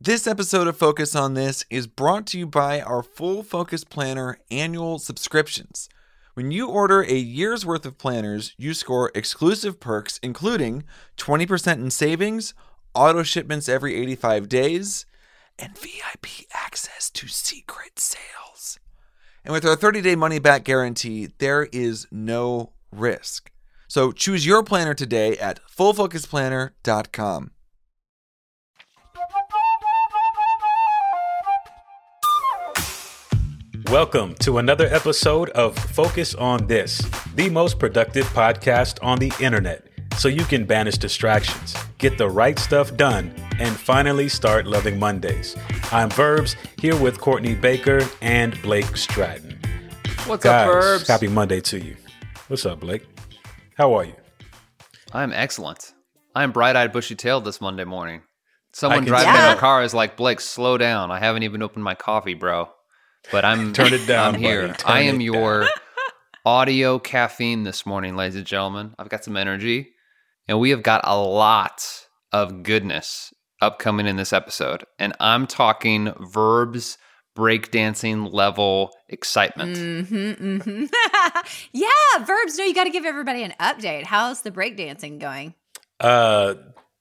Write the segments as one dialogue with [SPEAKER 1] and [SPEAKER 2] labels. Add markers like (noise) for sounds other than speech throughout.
[SPEAKER 1] This episode of Focus on This is brought to you by our Full Focus Planner annual subscriptions. When you order a year's worth of planners, you score exclusive perks, including 20% in savings, auto shipments every 85 days, and VIP access to secret sales. And with our 30 day money back guarantee, there is no risk. So choose your planner today at fullfocusplanner.com.
[SPEAKER 2] Welcome to another episode of Focus on This, the most productive podcast on the internet, so you can banish distractions, get the right stuff done, and finally start loving Mondays. I'm Verbs here with Courtney Baker and Blake Stratton.
[SPEAKER 3] What's
[SPEAKER 2] Guys,
[SPEAKER 3] up, Verbs?
[SPEAKER 2] Happy Monday to you. What's up, Blake? How are you?
[SPEAKER 3] I'm excellent. I'm bright-eyed, bushy-tailed this Monday morning. Someone driving
[SPEAKER 4] see
[SPEAKER 3] in
[SPEAKER 4] that.
[SPEAKER 3] their car is like, "Blake, slow down. I haven't even opened my coffee, bro." But I'm (laughs)
[SPEAKER 2] Turn it down,
[SPEAKER 3] I'm here.
[SPEAKER 2] buddy.
[SPEAKER 3] I am
[SPEAKER 2] it
[SPEAKER 3] your (laughs) audio caffeine this morning, ladies and gentlemen. I've got some energy, and we have got a lot of goodness upcoming in this episode. And I'm talking verbs breakdancing level excitement.
[SPEAKER 4] Mm-hmm, mm-hmm. (laughs) yeah, verbs. No, you got to give everybody an update. How's the breakdancing going?
[SPEAKER 2] Uh,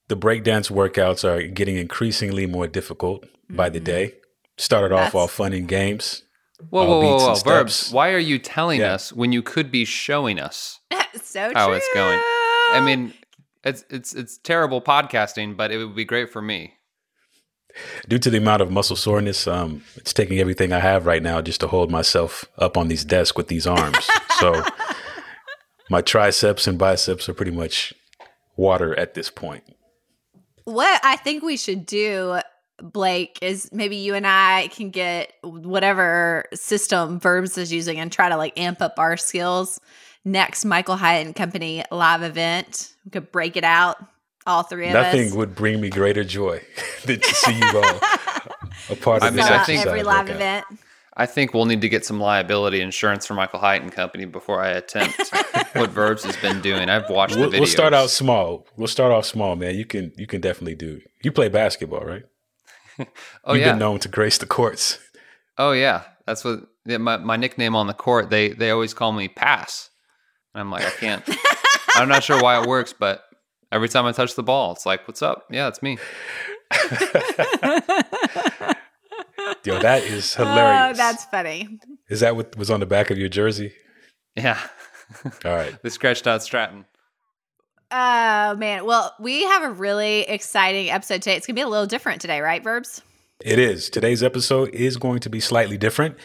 [SPEAKER 2] the breakdance workouts are getting increasingly more difficult by the day. Started off.
[SPEAKER 4] That's-
[SPEAKER 2] all fun and games.
[SPEAKER 3] Whoa,
[SPEAKER 2] all
[SPEAKER 3] whoa, whoa,
[SPEAKER 2] beats
[SPEAKER 3] whoa,
[SPEAKER 2] and
[SPEAKER 3] verbs!
[SPEAKER 2] steps.
[SPEAKER 3] Why are you telling
[SPEAKER 2] Yeah.
[SPEAKER 3] us when you could be showing us? (laughs)
[SPEAKER 4] so
[SPEAKER 3] How
[SPEAKER 4] true.
[SPEAKER 3] it's going. I mean, it's it's it's terrible podcasting, but it would be great for me.
[SPEAKER 2] Due to the amount of muscle soreness, um, it's taking everything I have right now just to hold myself up on these desks with these arms. (laughs) so my triceps and biceps are pretty much water at this point.
[SPEAKER 4] what I think we should do, Blake, is maybe you and I can get whatever system verbs is using and try to like amp up our skills. Next Michael Hyatt and Company live event, we could break it out, all three of
[SPEAKER 2] Nothing
[SPEAKER 4] us.
[SPEAKER 2] would bring me greater joy (laughs) than to see you all a part
[SPEAKER 3] I
[SPEAKER 2] of
[SPEAKER 3] mean, I
[SPEAKER 4] Sell out
[SPEAKER 3] think-
[SPEAKER 4] every live event.
[SPEAKER 3] I think we'll need to get some liability insurance for Michael Hyatt and Company before I attempt (laughs) what Verbs has been doing. I've watched
[SPEAKER 2] We'll,
[SPEAKER 3] the videos.
[SPEAKER 2] we'll start out small. We'll start off small, man. You can you can definitely do. You play basketball, right? (laughs)
[SPEAKER 3] Oh
[SPEAKER 2] You've
[SPEAKER 3] yeah.
[SPEAKER 2] been known to grace the courts.
[SPEAKER 3] Oh yeah. That's what yeah, my my nickname on the court. They they always call me Pass. And I'm like, I can't. (laughs) I'm not sure why it works, but every time I touch the ball, it's like, "What's up?" Yeah, it's me. (laughs)
[SPEAKER 2] Yo, that is
[SPEAKER 4] Oh,
[SPEAKER 2] hilarious.
[SPEAKER 4] that's funny.
[SPEAKER 2] is that what was on the back of your jersey?
[SPEAKER 3] Yeah.
[SPEAKER 2] All right.
[SPEAKER 3] the scratched out Stratton.
[SPEAKER 4] Oh man. Well, we have a really exciting episode today. It's gonna be a little different today, right, Verbs?
[SPEAKER 2] It is. Today's episode is going to be slightly different,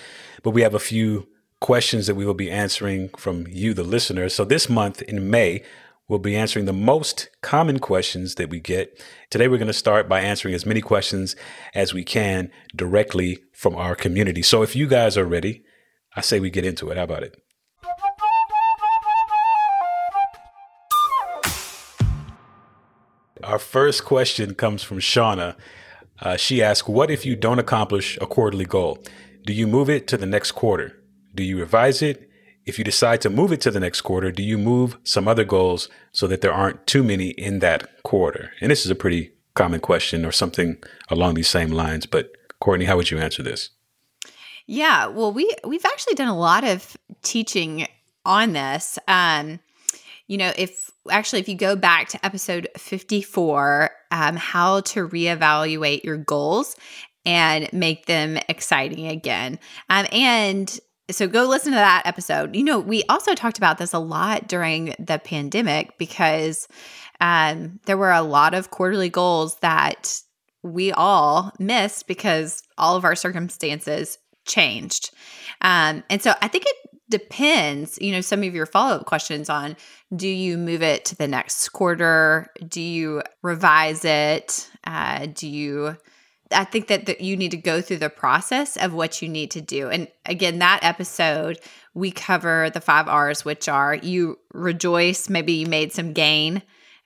[SPEAKER 2] but we have a few questions that we will be answering from you, the listener. So this month in May, we'll be answering the most common questions that we get. Today, we're going to start by answering as many questions as we can directly from our community. So if you guys are ready, I say we get into it. How about it? Our first question comes from Shauna. Uh, she asks, What if you don't accomplish a quarterly goal? Do you move it to the next quarter? Do you revise it? If you decide to move it to the next quarter, do you move some other goals so that there aren't too many in that quarter? And this is a pretty common question or something along these same lines. But Courtney, how would you answer this?
[SPEAKER 4] Yeah, well, we we've actually done a lot of teaching on this. Um, you know, if actually if you go back to episode fifty four, um, how to reevaluate your goals and make them exciting again, um, and so go listen to that episode. You know, we also talked about this a lot during the pandemic because um, there were a lot of quarterly goals that we all missed because all of our circumstances changed. Um, and so I think it depends, you know, some of your follow up questions on do you move it to the next quarter? Do you revise it? Uh, do you I think that, you need to go through the process of what you need to do. And again, that episode, we cover the five R's, which are you rejoice, maybe you made some gain.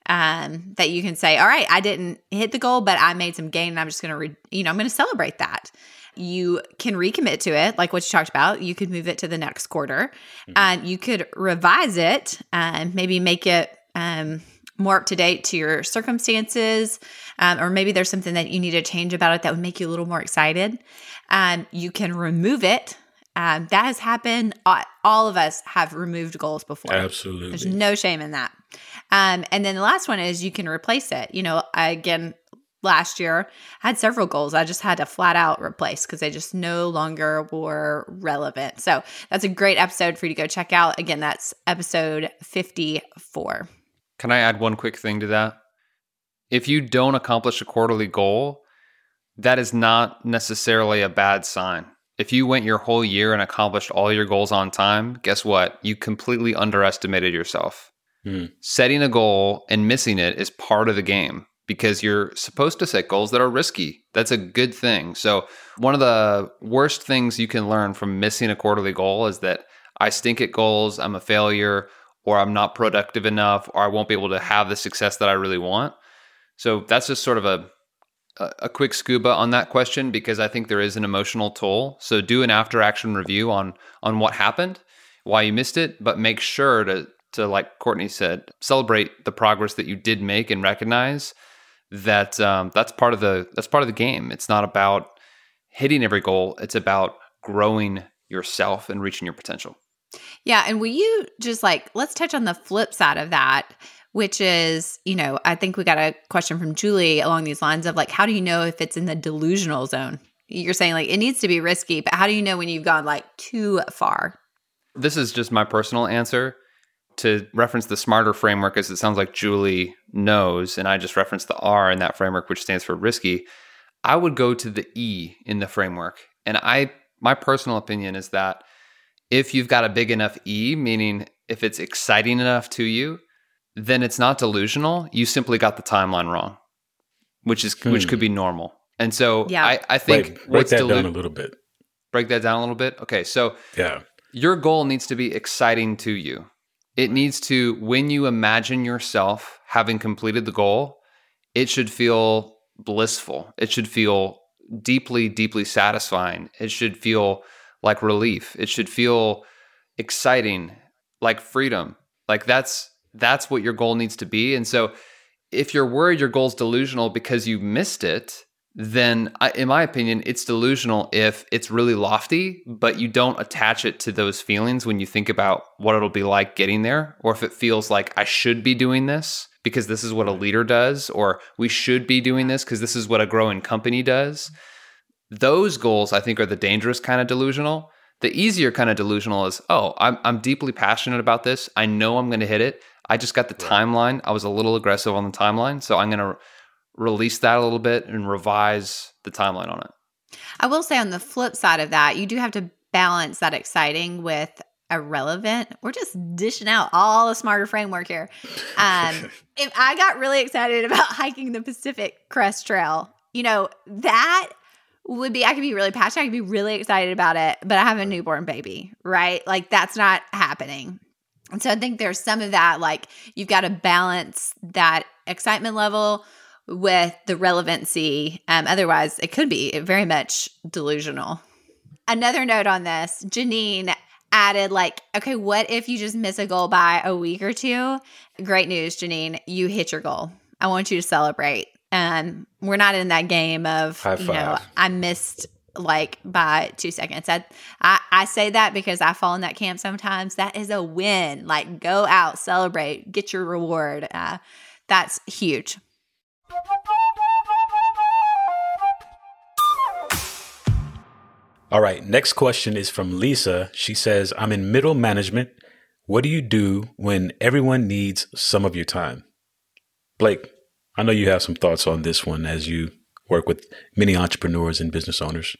[SPEAKER 4] Um, that you can say, all right, I didn't hit the goal, but I made some gain, and I'm just going to, re- you know, I'm going to celebrate that. You can recommit to it, like what you talked about. You could move it to the next quarter. and you could revise it and maybe make it um, more up to date to your circumstances, um, or maybe there's something that you need to change about it that would make you a little more excited. Um, you can remove it. Um, that has happened. All of us have removed goals before.
[SPEAKER 2] Absolutely.
[SPEAKER 4] There's no shame in that. Um, and then the last one is you can replace it. You know, again, last year I had several goals I just had to flat out replace because they just no longer were relevant. So that's a great episode for you to go check out. Again, that's episode 54.
[SPEAKER 3] Can I add one quick thing to that? If you don't accomplish a quarterly goal, that is not necessarily a bad sign. If you went your whole year and accomplished all your goals on time, guess what? You completely underestimated yourself. Mm. Setting a goal and missing it is part of the game because you're supposed to set goals that are risky. That's a good thing. So, one of the worst things you can learn from missing a quarterly goal is that I stink at goals, I'm a failure, or I'm not productive enough, or I won't be able to have the success that I really want. So, that's just sort of a a quick scuba on that question because I think there is an emotional toll. So do an after action review on on what happened, why you missed it, but make sure to to like Courtney said, celebrate the progress that you did make and recognize that um, that's part of the that's part of the game. It's not about hitting every goal. It's about growing yourself and reaching your potential.
[SPEAKER 4] Yeah, and will you just like let's touch on the flip side of that, which is, you know, I think we got a question from Julie along these lines of like how do you know if it's in the delusional zone? You're saying like it needs to be risky, but how do you know when you've gone like too far?
[SPEAKER 3] This is just my personal answer to reference the smarter framework as it sounds like Julie knows, and I just referenced the R in that framework, which stands for risky. I would go to the E in the framework. And I my personal opinion is that if you've got a big enough E, meaning if it's exciting enough to you, then it's not delusional. You simply got the timeline wrong, which is hmm. which could be normal. And so yeah. I, I think
[SPEAKER 2] break, break that delu- down a little bit.
[SPEAKER 3] Break that down a little bit. Okay, so
[SPEAKER 2] yeah,
[SPEAKER 3] your goal needs to be exciting to you. It needs to, when you imagine yourself having completed the goal, it should feel blissful. It should feel deeply, deeply satisfying. It should feel like relief. It should feel exciting, like freedom. Like that's that's what your goal needs to be. And so if you're worried your goal's delusional because you missed it, then in my opinion it's delusional if it's really lofty but you don't attach it to those feelings when you think about what it'll be like getting there or if it feels like I should be doing this because this is what a leader does or we should be doing this because this is what a growing company does. Those goals I think are the dangerous kind of delusional. The easier kind of delusional is oh I'm I'm deeply passionate about this. I know I'm going to hit it. I just got the timeline. I was a little aggressive on the timeline so I'm going to release that a little bit and revise the timeline on it.
[SPEAKER 4] I will say on the flip side of that, you do have to balance that exciting with irrelevant. We're just dishing out all the smarter framework here. (laughs) Um, if I got really excited about (laughs) hiking the Pacific Crest Trail, you know, that would be, I could be really passionate. I could be really excited about it, but I have a newborn baby, right? Like that's not happening. And so I think there's some of that, like you've got to balance that excitement level with the relevancy. Um, otherwise, it could be very much delusional. Another note on this Janine added, like, okay, what if you just miss a goal by a week or two? Great news, Janine. You hit your goal. I want you to celebrate. Um, we're not in that game of,
[SPEAKER 2] you know,
[SPEAKER 4] I missed like by two seconds. I, I, I say that because I fall in that camp sometimes. That is a win. Like go out, celebrate, get your reward. Uh, that's huge.
[SPEAKER 2] All right, next question is from Lisa. She says, I'm in middle management. What do you do when everyone needs some of your time? Blake, I know you have some thoughts on this one as you work with many entrepreneurs and business owners.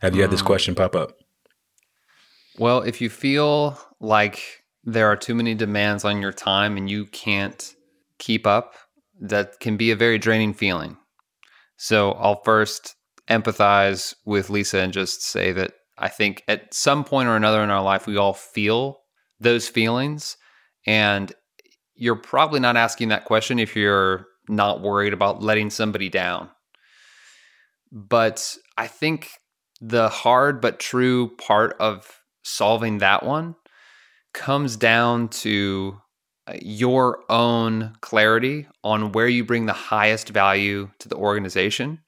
[SPEAKER 2] Have you had this mm. question pop up?
[SPEAKER 3] Well, if you feel like there are too many demands on your time and you can't keep up, that can be a very draining feeling. So I'll first empathize with Lisa and just say that I think at some point or another in our life, we all feel those feelings. And you're probably not asking that question if you're not worried about letting somebody down. But I think the hard but true part of solving that one comes down to your own clarity on where you bring the highest value to the organization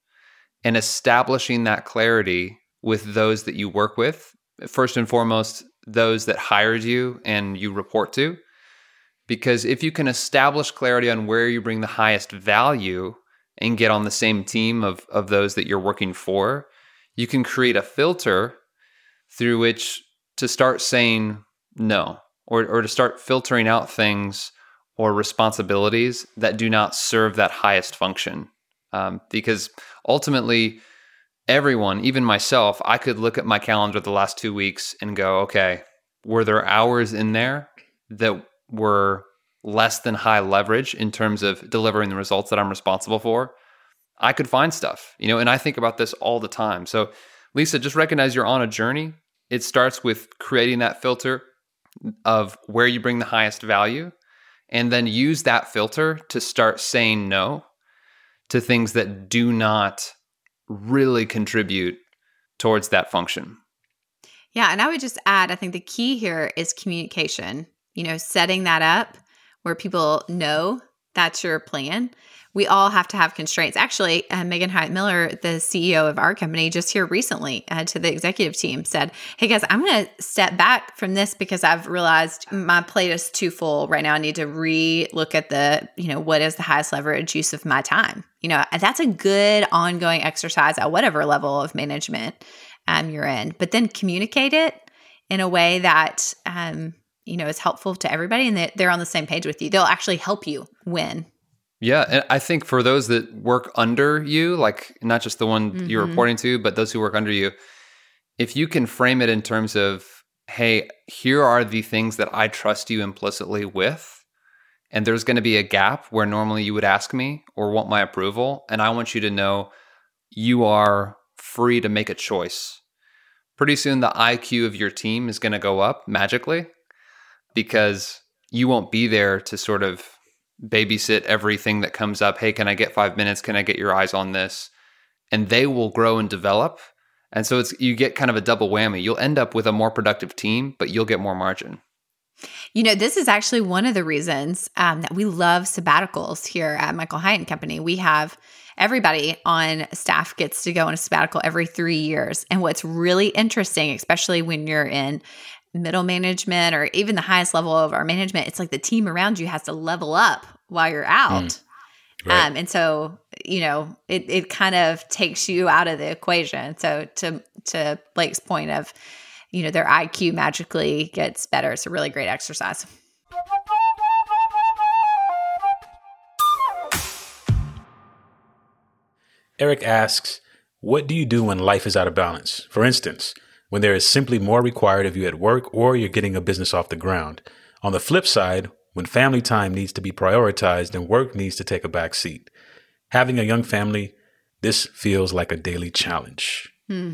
[SPEAKER 3] and establishing that clarity with those that you work with. First and foremost, those that hired you and you report to. Because if you can establish clarity on where you bring the highest value and get on the same team of, of those that you're working for, you can create a filter through which to start saying no or, or to start filtering out things or responsibilities that do not serve that highest function. Um, because ultimately, everyone, even myself, I could look at my calendar the last two weeks and go, okay, were there hours in there that were less than high leverage in terms of delivering the results that I'm responsible for? I could find stuff, you know, and I think about this all the time. So, Lisa, just recognize you're on a journey. It starts with creating that filter of where you bring the highest value, and then use that filter to start saying no to things that do not really contribute towards that function.
[SPEAKER 4] Yeah. And I would just add, I think the key here is communication, you know, setting that up where people know that's your plan we all have to have constraints. Actually, uh, Megan Hyatt Miller, the CEO of our company, just here recently uh, to the executive team said, Hey guys, I'm going to step back from this because I've realized my plate is too full right now. I need to re look at the, you know, what is the highest leverage use of my time? You know, that's a good ongoing exercise at whatever level of management um, you're in, but then communicate it in a way that, um, you know, is helpful to everybody and that they're on the same page with you. They'll actually help you win
[SPEAKER 3] yeah, and I think for those that work under you, like not just the one mm-hmm. you're reporting to, but those who work under you, if you can frame it in terms of, hey, here are the things that I trust you implicitly with, and there's going to be a gap where normally you would ask me or want my approval, and I want you to know you are free to make a choice. Pretty soon, the IQ of your team is going to go up magically because you won't be there to sort of babysit everything that comes up. Hey, can I get five minutes? Can I get your eyes on this? And they will grow and develop. And so it's you get kind of a double whammy. You'll end up with a more productive team, but you'll get more margin.
[SPEAKER 4] You know, this is actually one of the reasons um, that we love sabbaticals here at Michael Hyatt Company. We have everybody on staff gets to go on a sabbatical every three years. And what's really interesting, especially when you're in middle management or even the highest level of our management, it's like the team around you has to level up while you're out. Mm, right. um, and so, you know, it, it kind of takes you out of the equation. So to to Blake's point of, you know, their IQ magically gets better. It's a really great exercise.
[SPEAKER 2] Eric asks, What do you do when life is out of balance? For instance, when there is simply more required of you at work or you're getting a business off the ground. On the flip side, when family time needs to be prioritized and work needs to take a back seat. Having a young family, this feels like a daily challenge. Hmm.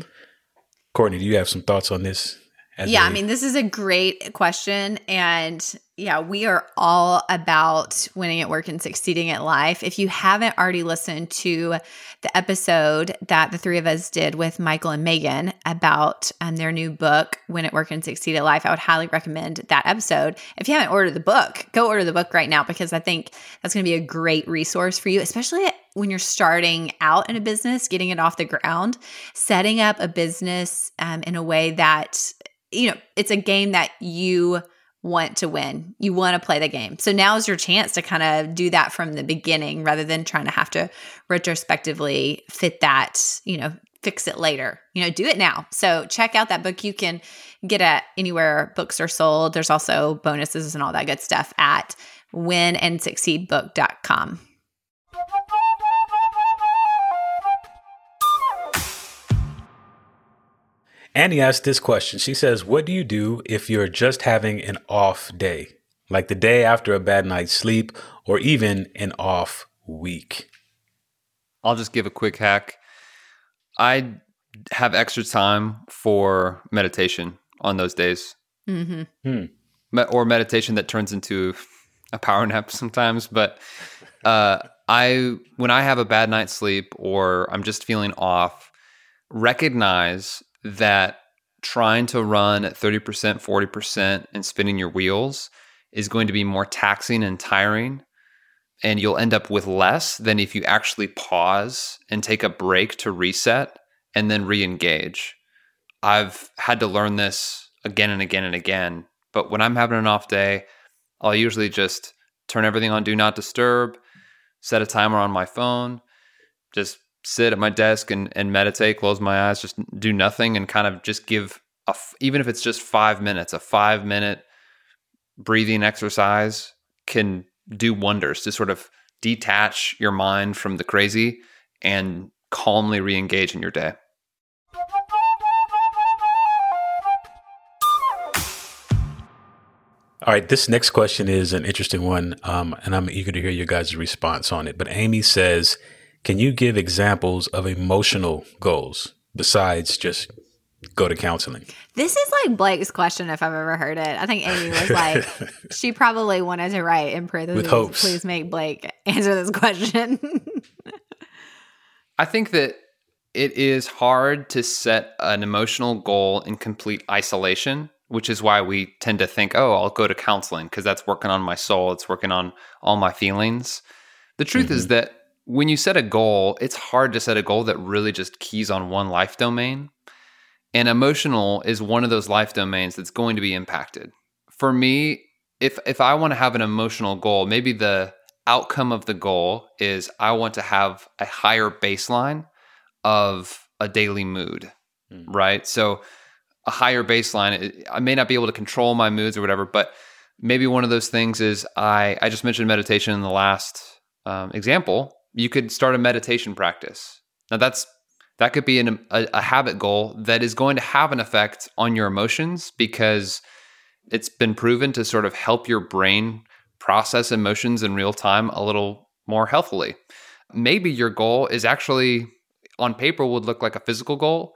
[SPEAKER 2] Courtney, do you have some thoughts on this?
[SPEAKER 4] Yeah, I mean, this is a great question. And yeah, we are all about winning at work and succeeding at life. If you haven't already listened to the episode that the three of us did with Michael and Megan about um, their new book, Win at Work and Succeed at Life, I would highly recommend that episode. If you haven't ordered the book, go order the book right now because I think that's going to be a great resource for you, especially when you're starting out in a business, getting it off the ground, setting up a business um, in a way that, you know, it's a game that you want to win. You want to play the game. So now is your chance to kind of do that from the beginning rather than trying to have to retrospectively fit that, you know, fix it later. You know, do it now. So check out that book. You can get it anywhere books are sold. There's also bonuses and all that good stuff at winandsucceedbook.com.
[SPEAKER 2] Annie asked this question. She says, What do you do if you're just having an off day, like the day after a bad night's sleep, or even an off week?
[SPEAKER 3] I'll just give a quick hack. I have extra time for meditation on those days. Mm-hmm. Hmm. Or meditation that turns into a power nap (laughs) sometimes. But uh, I, when I have a bad night's sleep or I'm just feeling off, recognize that trying to run at 30%, 40% and spinning your wheels is going to be more taxing and tiring. And you'll end up with less than if you actually pause and take a break to reset and then re engage. I've had to learn this again and again and again. But when I'm having an off day, I'll usually just turn everything on do not disturb, set a timer on my phone, just sit at my desk and, and meditate, close my eyes, just do nothing and kind of just give a, even if it's just five minutes, a five minute breathing exercise can do wonders to sort of detach your mind from the crazy and calmly re engage in your day.
[SPEAKER 2] All right, this next question is an interesting one, um, and I'm eager to hear your guys' response on it. But Amy says, Can you give examples of emotional goals besides just go to counseling?
[SPEAKER 4] This is like Blake's question if I've ever heard it. I think Amy was (laughs) like, she probably wanted to write in parentheses,
[SPEAKER 2] With hopes.
[SPEAKER 4] please make Blake answer this question. (laughs)
[SPEAKER 3] I think that it is hard to set an emotional goal in complete isolation, which is why we tend to think, oh, I'll go to counseling because that's working on my soul, it's working on all my feelings. The truth is mm-hmm. that when you set a goal, it's hard to set a goal that really just keys on one life domain. And emotional is one of those life domains that's going to be impacted. For me, if if I want to have an emotional goal, maybe the outcome of the goal is I want to have a higher baseline of a daily mood,
[SPEAKER 2] Mm.
[SPEAKER 3] right? So a higher baseline. I may not be able to control my moods or whatever, but maybe one of those things is I I just mentioned meditation in the last um, example. You could start a meditation practice. Now that's that could be an, a, a habit goal that is going to have an effect on your emotions because it's been proven to sort of help your brain process emotions in real time a little more healthily. Maybe your goal is actually on paper would look like a physical goal.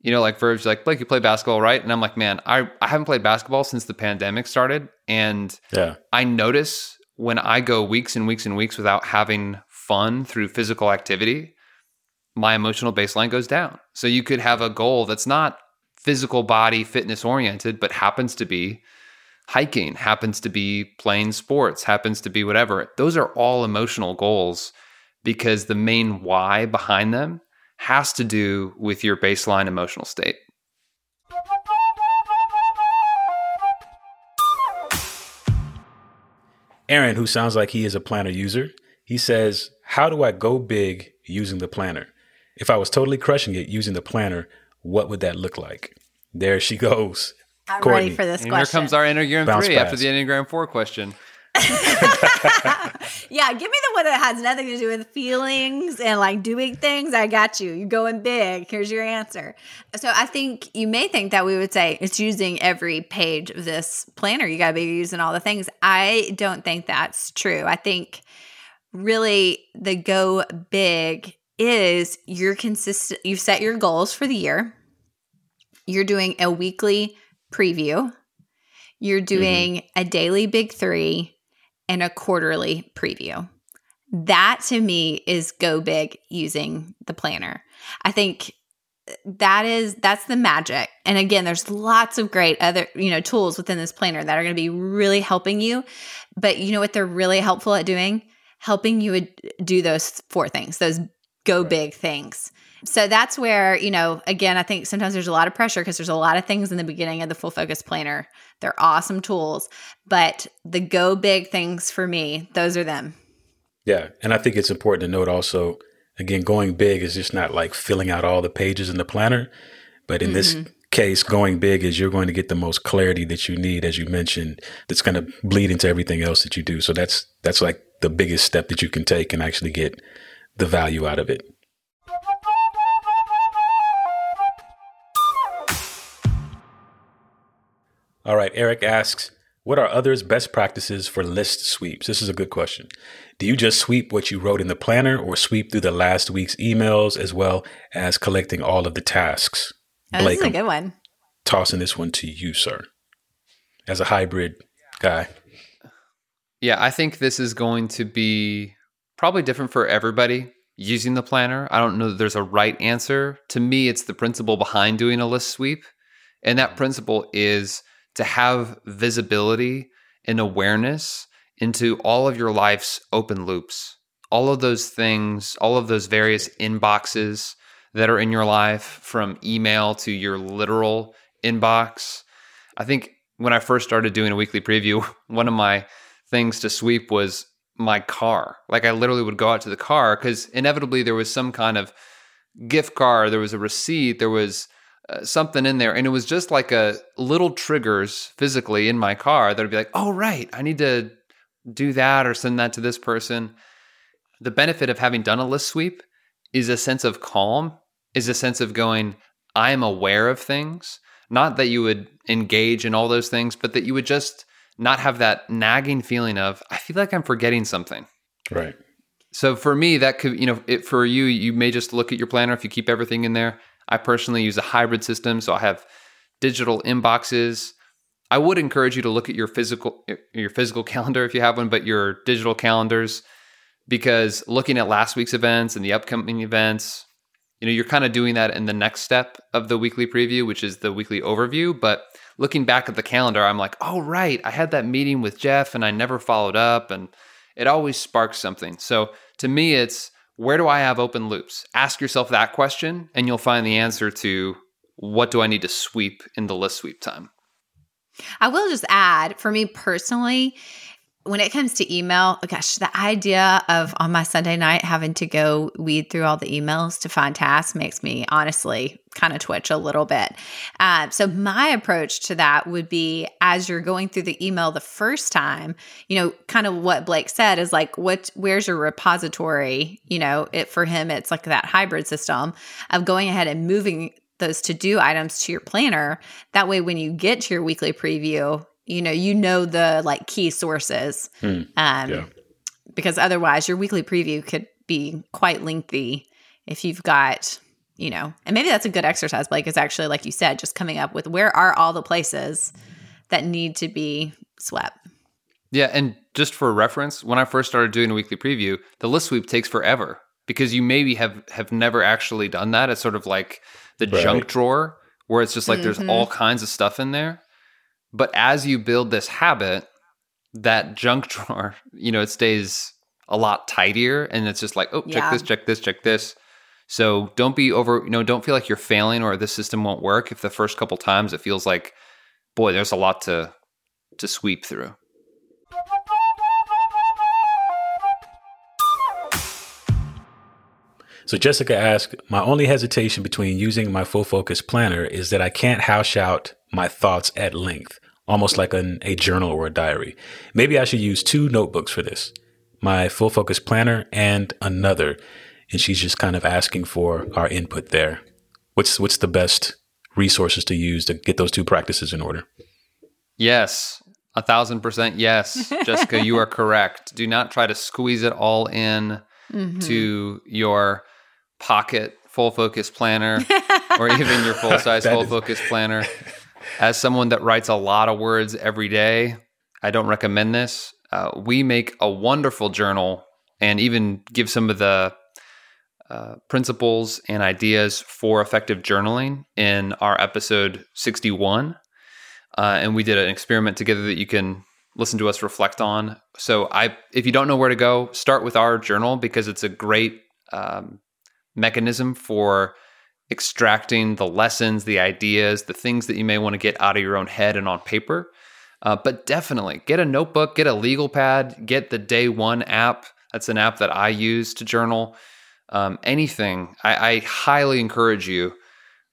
[SPEAKER 3] You know, like Verb's like, Blake, you play basketball, right? And I'm like, man, I, I haven't played basketball since the pandemic started. And
[SPEAKER 2] Yeah.
[SPEAKER 3] I notice when I go weeks and weeks and weeks without having fun through physical activity, my emotional baseline goes down. So you could have a goal that's not physical body fitness oriented, but happens to be hiking, happens to be playing sports, happens to be whatever. Those are all emotional goals because the main why behind them has to do with your baseline emotional state.
[SPEAKER 2] Aaron, who sounds like he is a planner user, he says, How do I go big using the planner? If I was totally crushing it using the planner, what would that look like? There she goes.
[SPEAKER 4] I'm
[SPEAKER 2] Courtney.
[SPEAKER 4] ready for this
[SPEAKER 3] And
[SPEAKER 4] question.
[SPEAKER 3] here comes our Enneagram
[SPEAKER 2] Bounce
[SPEAKER 3] 3 after
[SPEAKER 2] pass.
[SPEAKER 3] the Enneagram 4 question. (laughs)
[SPEAKER 4] yeah, give me the one that has nothing to do with feelings and like doing things. I got you. You're going big. Here's your answer. So I think you may think that we would say it's using every page of this planner. You got to be using all the things. I don't think that's true. I think really the go big is you're consistent. You've set your goals for the year. You're doing a weekly preview. You're mm-hmm. doing a daily big three and a quarterly preview. That to me is go big using the planner. I think uh, that is that's the magic. And again, there's lots of great other, you know, tools within this planner that are going to be really helping you. But you know what they're really helpful at doing? Helping you do those four things, those go big things. So that's where, you know, again, I think sometimes there's a lot of pressure because there's a lot of things in the beginning of the full focus planner. They're awesome tools, but the go big things for me, those are them.
[SPEAKER 2] Yeah. And I think it's important to note also, again, going big is just not like filling out all the pages in the planner. But in this mm-hmm. case, going big is you're going to get the most clarity that you need, as you mentioned, that's going to bleed into everything else that you do. So that's that's like the biggest step that you can take and actually get the value out of it. All right, Eric asks, what are others' best practices for list sweeps? This is a good question. Do you just sweep what you wrote in the planner or sweep through the last week's emails as well as collecting all of the tasks?
[SPEAKER 4] Oh, this is a good one.
[SPEAKER 2] tossing this one to you, sir, as a hybrid guy.
[SPEAKER 3] Yeah, I think this is going to be probably different for everybody using the planner. I don't know that there's a right answer. To me, it's the principle behind doing a list sweep. And that mm. principle is to have visibility and awareness into all of your life's open loops, all of those things, all of those various inboxes that are in your life from email to your literal inbox. I think when I first started doing a weekly preview, (laughs) one of my things to sweep was my car. Like I literally would go out to the car because inevitably there was some kind of gift card, there was a receipt, there was uh, something in there, and it was just like a little triggers physically in my car that would be like, oh right, I need to do that or send that to this person. The benefit of having done a list sweep is a sense of calm, is a sense of going, I am aware of things. Not that you would engage in all those things, but that you would just not have that nagging feeling of, I feel like I'm forgetting something.
[SPEAKER 2] Right.
[SPEAKER 3] So for me, that could, you know, it, for you, you may just look at your planner if you keep everything in there. I personally use a hybrid system. So I have digital inboxes. I would encourage you to look at your physical your physical (laughs) calendar if you have one, but your digital calendars because looking at last week's events and the upcoming events, you know, you're kind of doing that in the next step of the weekly preview, which is the weekly overview, but looking back at the calendar, I'm like, "Oh right, I had that meeting with Jeff and I never followed up and it always sparks something." So, to me it's where do I have open loops? Ask yourself that question and you'll find the answer to what do I need to sweep in the list sweep time.
[SPEAKER 4] I will just add for me personally, when it comes to email, gosh, the idea of on my Sunday night having to go weed through all the emails to find tasks makes me honestly kind of twitch a little bit. Uh, so, my approach to that would be as you're going through the email the first time, you know, kind of what Blake said is like, what, where's your repository? You know, it for him, it's like that hybrid system of going ahead and moving those to do items to your planner. That way, when you get to your weekly preview, you know, you know the like key sources.
[SPEAKER 2] Hmm.
[SPEAKER 4] Um,
[SPEAKER 2] Yeah.
[SPEAKER 4] Because otherwise, your weekly preview could be quite lengthy if you've got, you know, and maybe that's a good exercise, Blake, is actually, like you said, just coming up with where are all the places that need to be swept.
[SPEAKER 3] Yeah, and just for reference, when I first started doing a weekly preview, the list sweep takes forever because you maybe have have never actually done that. It's sort of like the
[SPEAKER 2] Right.
[SPEAKER 3] junk drawer where it's just like there's
[SPEAKER 4] Mhm.
[SPEAKER 3] all kinds of stuff in there. But as you build this habit, that junk (laughs) drawer, you know, it stays a lot tidier and it's just like, oh, check
[SPEAKER 4] Yeah.
[SPEAKER 3] this, check this, check this. So don't be over, you know, don't feel like you're failing or this system won't work if the first couple times it feels like, boy, there's a lot to to sweep through.
[SPEAKER 2] So Jessica asked, My only hesitation between using my full focus planner is that I can't house out my thoughts at length, almost like an, a journal or a diary. Maybe I should use two notebooks for this my full focus planner and another. And she's just kind of asking for our input there. What's what's the best resources to use to get those two practices in order?
[SPEAKER 3] Yes, a thousand percent yes. (laughs) Jessica, you are correct. Do not try to squeeze it all in
[SPEAKER 4] Mhm.
[SPEAKER 3] to your pocket full focus planner or even your (laughs) full size
[SPEAKER 2] That
[SPEAKER 3] full
[SPEAKER 2] is-
[SPEAKER 3] focus planner. (laughs) As someone that writes a lot of words every day, I don't recommend this. Uh, we make a wonderful journal and even give some of the uh, principles and ideas for effective journaling in our episode 61. Uh, and we did an experiment together that you can listen to us reflect on. So, I, if you don't know where to go, start with our journal because it's a great um, mechanism for extracting the lessons, the ideas, the things that you may want to get out of your own head and on paper. Uh, but definitely get a notebook, get a legal pad, get the Day One app. That's an app that I use to journal. Um, anything, I, I highly encourage you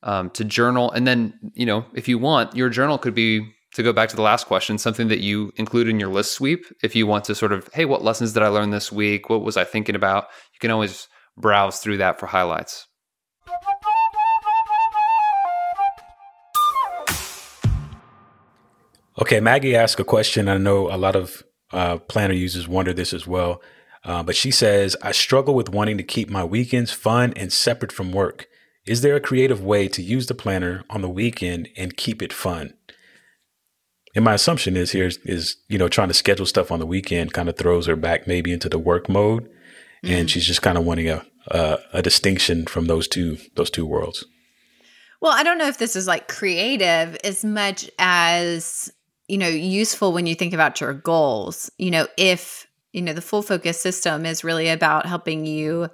[SPEAKER 3] um, to journal. And then, you know, if you want, your journal could be, to go back to the last question, something that you include in your list sweep. If you want to sort of, hey, what lessons did I learn this week? What was I thinking about? You can always browse through that for highlights.
[SPEAKER 2] Okay, Maggie asked a question. I know a lot of uh, planner users wonder this as well. Uh, but she says, I struggle with wanting to keep my weekends fun and separate from work. Is there a creative way to use the planner on the weekend and keep it fun? And my assumption is here is, is you know, trying to schedule stuff on the weekend kind of throws her back maybe into the work mode. And she's just kind of wanting a, a, a distinction from those two, those two worlds.
[SPEAKER 4] Well, I don't know if this is like creative as much as you know, useful when you think about your goals. You know, if, you know, the full focus system is really about helping you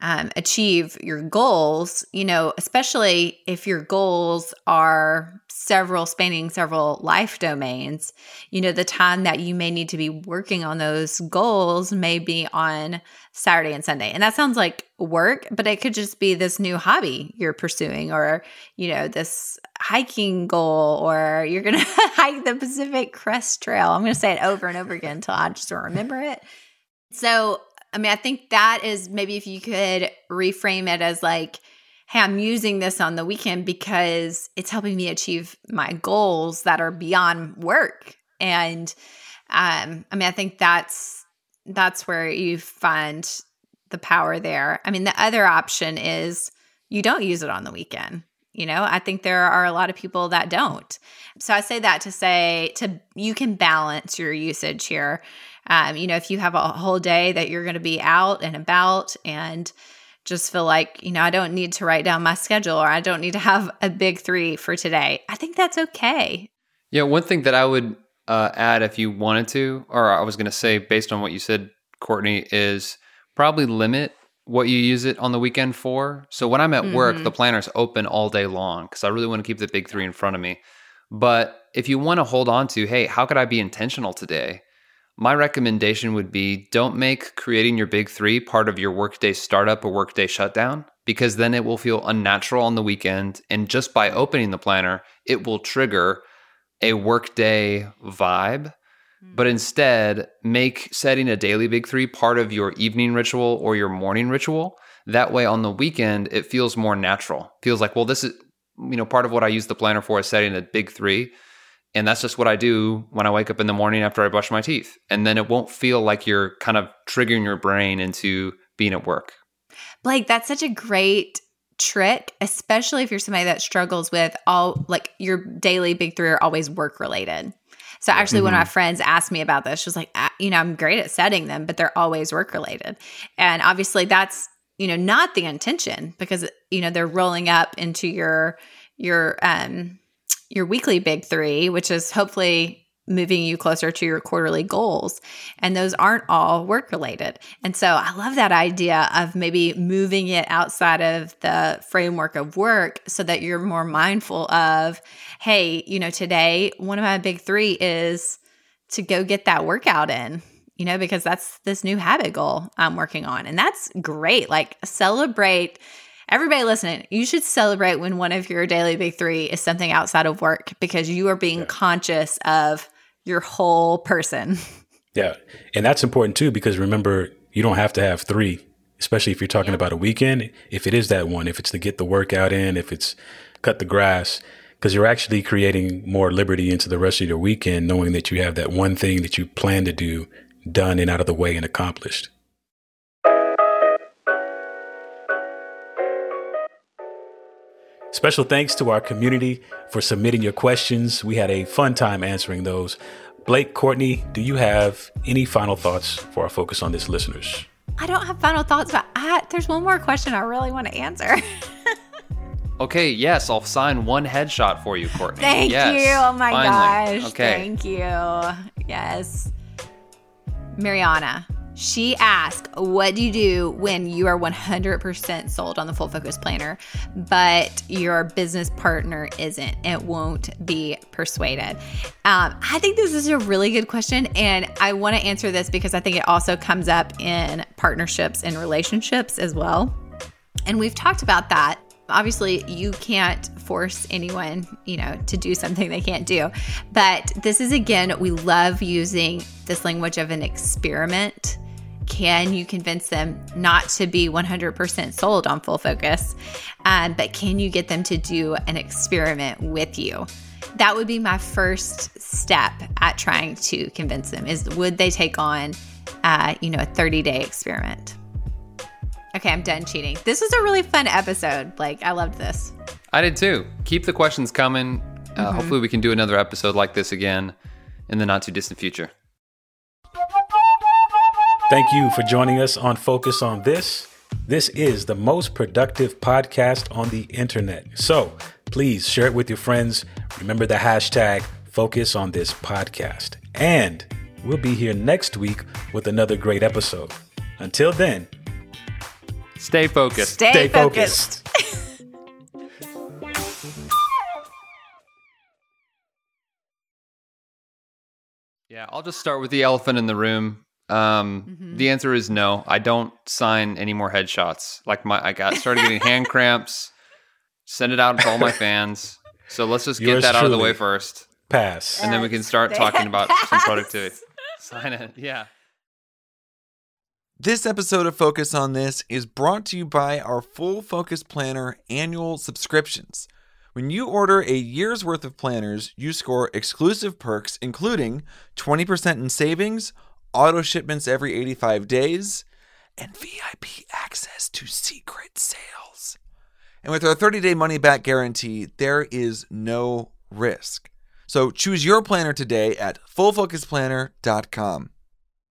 [SPEAKER 4] um, achieve your goals, you know, especially if your goals are several spanning several life domains, you know, the time that you may need to be working on those goals may be on Saturday and Sunday. And that sounds like work, but it could just be this new hobby you're pursuing or, you know, this hiking goal or you're going (laughs) to hike the Pacific Crest Trail. I'm going to say it over and over again until I just don't remember it. So, I mean, I think that is maybe if you could reframe it as like, hey, I'm using this on the weekend because it's helping me achieve my goals that are beyond work. And um, I mean, I think that's that's where you find the power there. I mean, the other option is you don't use it on the weekend. You know, I think there are a lot of people that don't. So I say that to say to you can balance your usage here. Um, you know, if you have a whole day that you're going to be out and about and just feel like, you know, I don't need to write down my schedule or I don't need to have a big three for today, I think that's okay.
[SPEAKER 3] Yeah. One thing that I would uh, add if you wanted to, or I was going to say based on what you said, Courtney, is probably limit what you use it on the weekend for. So when I'm at mm-hmm. work, the planner's open all day long because I really want to keep the big three in front of me. But if you want to hold on to, hey, how could I be intentional today? My recommendation would be don't make creating your big three part of your workday startup or workday shutdown because then it will feel unnatural on the weekend. And just by opening the planner, it will trigger a workday vibe. But hmm. instead, make setting a daily big three part of your evening ritual or your morning ritual. That way, on the weekend, it feels more natural. Feels like, well, this is, you know, part of what I use the planner for is setting a big three. And that's just what I do when I wake up in the morning after I brush my teeth. And then it won't feel like you're kind of triggering your brain into being at work.
[SPEAKER 4] Blake, that's such a great trick, especially if you're somebody that struggles with all like your daily big three are always work related. So actually, mm-hmm. one of my friends asked me about this. She was like, you know, I'm great at setting them, but they're always work related. And obviously, that's you know not the intention because you know they're rolling up into your your um your weekly big three, which is hopefully moving you closer to your quarterly goals. And those aren't all work related. And so I love that idea of maybe moving it outside of the framework of work so that you're more mindful of, hey, you know, today, one of my big three is to go get that workout in. You know, because that's this new habit goal I'm working on. And that's great. Like, celebrate Everybody listening, you should celebrate when one of your daily big three is something outside of work because you are being yeah. conscious of your whole person. (laughs)
[SPEAKER 2] Yeah. And that's important too, because remember, you don't have to have three, especially if you're talking yeah. about a weekend. If it is that one, if it's to get the workout in, if it's cut the grass, because you're actually creating more liberty into the rest of your weekend, knowing that you have that one thing that you plan to do done and out of the way and accomplished. Special thanks to our community for submitting your questions. We had a fun time answering those. Blake, Courtney, do you have any final thoughts for our focus on this listeners?
[SPEAKER 4] I don't have final thoughts, but I, there's one more question I really want to answer. (laughs)
[SPEAKER 3] okay, yes, I'll sign one headshot for you, Courtney.
[SPEAKER 4] Thank
[SPEAKER 3] yes,
[SPEAKER 4] you. Oh my finally. gosh. Okay. Thank you. Yes. Mariana, she asked, What do you do when you are 100% sold on the full focus planner, but your business partner isn't? It won't be persuaded. Um, I think this is a really good question. And I want to answer this because I think it also comes up in partnerships and relationships as well. And we've talked about that obviously you can't force anyone you know to do something they can't do but this is again we love using this language of an experiment can you convince them not to be 100% sold on full focus um, but can you get them to do an experiment with you? That would be my first step at trying to convince them is would they take on uh, you know a 30 day experiment? Okay i'm done cheating. This was a really fun episode. Like i loved this.
[SPEAKER 3] I did too. Keep the questions coming. Uh, mm-hmm. hopefully we can do another episode like this again in the not too distant future
[SPEAKER 2] Thank you for joining us on Focus on This. This is the most productive podcast on the internet. So please share it with your friends. Remember the hashtag Focus on This podcast. And we'll be here next week with another great episode. Until then,
[SPEAKER 3] Stay focused.
[SPEAKER 4] Stay,
[SPEAKER 2] stay
[SPEAKER 4] focused.
[SPEAKER 2] focused. (laughs)
[SPEAKER 3] Yeah, I'll just start with the elephant in the room. Um,
[SPEAKER 4] Mhm.
[SPEAKER 3] The answer is no. I don't sign any more headshots. Like my, I got started getting (laughs) hand cramps. Send it out to all my fans. So let's just get
[SPEAKER 2] Yours
[SPEAKER 3] that out of the way first,
[SPEAKER 2] Pass.
[SPEAKER 3] and then we can start
[SPEAKER 4] Yes,
[SPEAKER 3] talking about some productivity. Sign it. Yeah.
[SPEAKER 1] This episode of Focus on This is brought to you by our Full Focus Planner annual subscriptions. When you order a year's worth of planners, you score exclusive perks, including 20% in savings, auto shipments every 85 days, and VIP access to secret sales. And with our 30 day money back guarantee, there is no risk. So choose your planner today at fullfocusplanner.com.